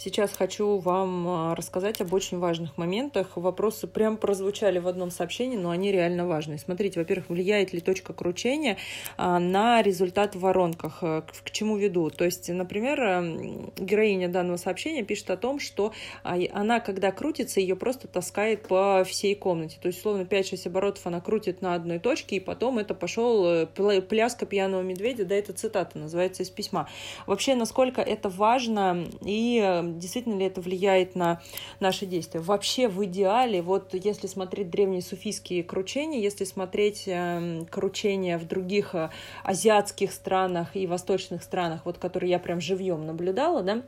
Сейчас хочу вам а, рассказать об очень важных моментах. Вопросы прям прозвучали в одном сообщении, но они реально важные. Смотрите, во-первых, влияет ли точка кручения а, на результат в воронках? Э, к чему веду? То есть, например, эм, героиня данного сообщения пишет о том, что а, она, когда крутится, ее просто таскает по всей комнате. То есть, условно, 5-6 оборотов она крутит на одной точке, и потом это пошел э, пляска пьяного медведя, да, это цитата, называется из письма. Вообще, насколько это важно и действительно ли это влияет на наши действия. Вообще в идеале, вот если смотреть древние суфийские кручения, если смотреть э, кручения в других э, азиатских странах и восточных странах, вот которые я прям живьем наблюдала, да,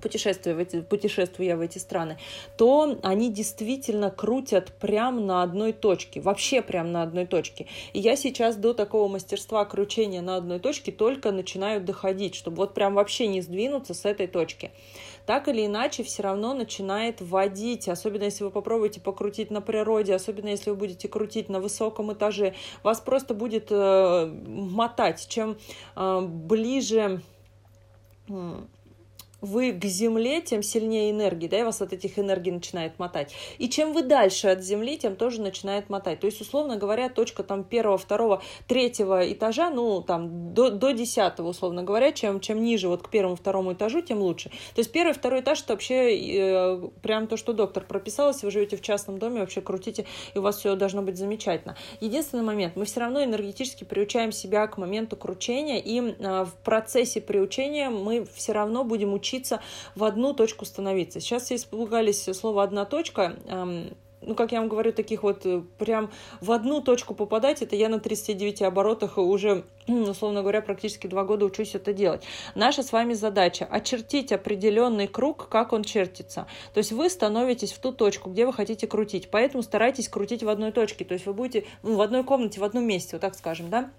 путешествуя в эти, путешествуя в эти страны, то они действительно крутят прям на одной точке, вообще прям на одной точке. И я сейчас до такого мастерства кручения на одной точке только начинаю доходить, чтобы вот прям вообще не сдвинуться с этой точки так или иначе все равно начинает водить, особенно если вы попробуете покрутить на природе, особенно если вы будете крутить на высоком этаже, вас просто будет э, мотать. Чем э, ближе вы к Земле, тем сильнее энергии, да, и вас от этих энергий начинает мотать. И чем вы дальше от Земли, тем тоже начинает мотать. То есть, условно говоря, точка там первого, второго, третьего этажа, ну, там, до, до десятого, условно говоря, чем, чем ниже вот к первому, второму этажу, тем лучше. То есть, первый, второй этаж, это вообще э, прям то, что доктор прописал, если вы живете в частном доме, вообще крутите, и у вас все должно быть замечательно. Единственный момент, мы все равно энергетически приучаем себя к моменту кручения, и э, в процессе приучения мы все равно будем учиться учиться в одну точку становиться. Сейчас все испугались слова «одна точка», ну, как я вам говорю, таких вот э, прям в одну точку попадать, это я на 39 оборотах уже, условно говоря, практически два года учусь это делать. Наша с вами задача очертить определенный круг, как он чертится. То есть вы становитесь в ту точку, где вы хотите крутить. Поэтому старайтесь крутить в одной точке. То есть вы будете ну, в одной комнате, в одном месте, вот так скажем, да?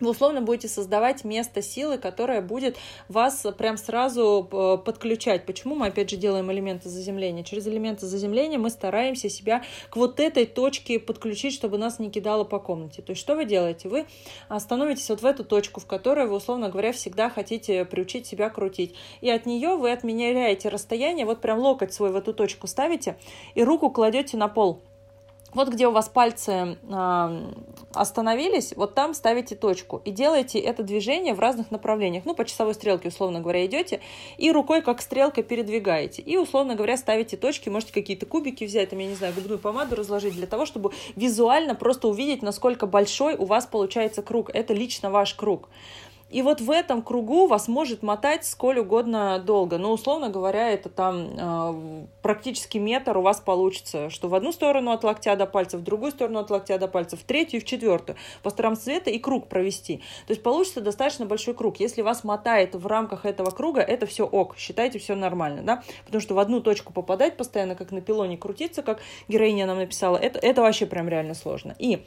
Вы условно будете создавать место силы, которое будет вас прям сразу э, подключать. Почему мы опять же делаем элементы заземления? Через элементы заземления мы стараемся себя к вот этой точке подключить, чтобы нас не кидало по комнате. То есть что вы делаете? Вы становитесь вот в эту точку, в которой вы, условно говоря, всегда хотите приучить себя крутить. И от нее вы отменяете расстояние, вот прям локоть свой в эту точку ставите и руку кладете на пол вот где у вас пальцы э, остановились, вот там ставите точку и делаете это движение в разных направлениях. Ну, по часовой стрелке, условно говоря, идете и рукой как стрелка передвигаете. И, условно говоря, ставите точки, можете какие-то кубики взять, там, я не знаю, губную помаду разложить для того, чтобы визуально просто увидеть, насколько большой у вас получается круг. Это лично ваш круг. И вот в этом кругу вас может мотать сколь угодно долго. Но, условно говоря, это там э, практически метр у вас получится, что в одну сторону от локтя до пальца, в другую сторону от локтя до пальца, в третью и в четвертую. По сторонам света и круг провести. То есть получится достаточно большой круг. Если вас мотает в рамках этого круга, это все ок, считайте все нормально, да? Потому что в одну точку попадать постоянно, как на пилоне крутиться, как героиня нам написала, это, это вообще прям реально сложно. И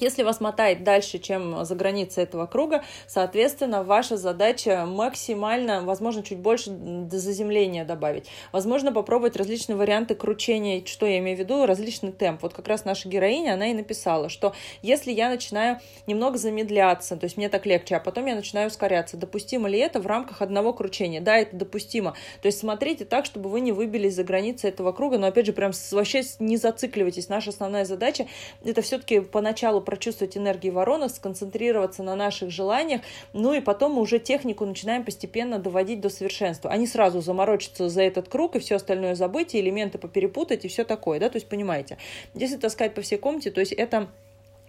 если вас мотает дальше, чем за границей этого круга, соответственно, ваша задача максимально, возможно, чуть больше заземления добавить. Возможно, попробовать различные варианты кручения. Что я имею в виду? Различный темп. Вот как раз наша героиня, она и написала, что если я начинаю немного замедляться, то есть мне так легче, а потом я начинаю ускоряться, допустимо ли это в рамках одного кручения? Да, это допустимо. То есть смотрите так, чтобы вы не выбились за границы этого круга, но опять же, прям вообще не зацикливайтесь. Наша основная задача это все-таки поначалу прочувствовать энергии ворона, сконцентрироваться на наших желаниях, ну и потом мы уже технику начинаем постепенно доводить до совершенства, не сразу заморочиться за этот круг и все остальное забыть, и элементы поперепутать и все такое, да, то есть понимаете, если таскать по всей комнате, то есть это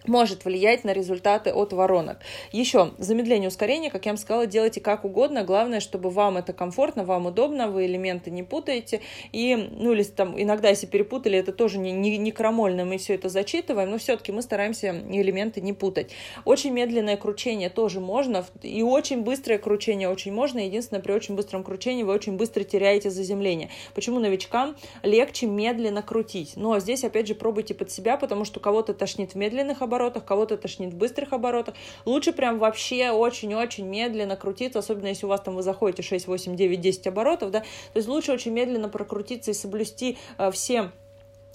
может влиять на результаты от воронок. Еще замедление ускорения, как я вам сказала, делайте как угодно. Главное, чтобы вам это комфортно, вам удобно, вы элементы не путаете. И, ну, или там иногда, если перепутали, это тоже не, не, не крамольно, мы все это зачитываем, но все-таки мы стараемся элементы не путать. Очень медленное кручение тоже можно, и очень быстрое кручение очень можно. Единственное, при очень быстром кручении вы очень быстро теряете заземление. Почему новичкам легче медленно крутить? Но здесь, опять же, пробуйте под себя, потому что кого-то тошнит в медленных оборотах, кого-то тошнит в быстрых оборотах. Лучше прям вообще очень-очень медленно крутиться, особенно если у вас там вы заходите 6, 8, 9, 10 оборотов, да, то есть лучше очень медленно прокрутиться и соблюсти э, все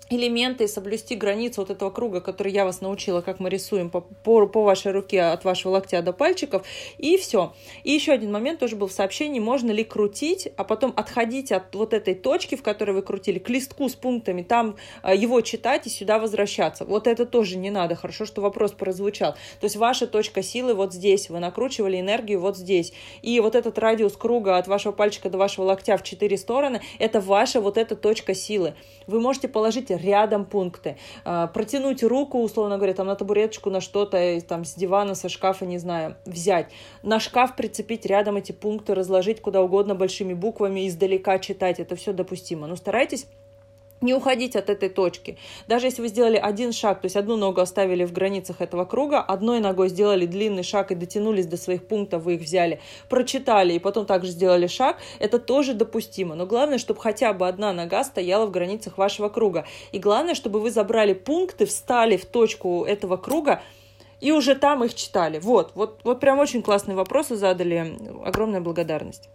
элементы и соблюсти границу вот этого круга, который я вас научила, как мы рисуем по, по, по вашей руке от вашего локтя до пальчиков, и все. И еще один момент тоже был в сообщении, можно ли крутить, а потом отходить от вот этой точки, в которой вы крутили, к листку с пунктами, там э, его читать и сюда возвращаться. Вот это тоже не надо, хорошо, что вопрос прозвучал. То есть ваша точка силы вот здесь, вы накручивали энергию вот здесь, и вот этот радиус круга от вашего пальчика до вашего локтя в четыре стороны, это ваша вот эта точка силы. Вы можете положить рядом пункты. А, протянуть руку, условно говоря, там на табуреточку, на что-то, там с дивана, со шкафа, не знаю, взять. На шкаф прицепить рядом эти пункты, разложить куда угодно большими буквами, издалека читать. Это все допустимо. Но старайтесь не уходить от этой точки. Даже если вы сделали один шаг, то есть одну ногу оставили в границах этого круга, одной ногой сделали длинный шаг и дотянулись до своих пунктов, вы их взяли, прочитали и потом также сделали шаг, это тоже допустимо. Но главное, чтобы хотя бы одна нога стояла в границах вашего круга. И главное, чтобы вы забрали пункты, встали в точку этого круга, и уже там их читали. Вот, вот, вот прям очень классные вопросы задали. Огромная благодарность.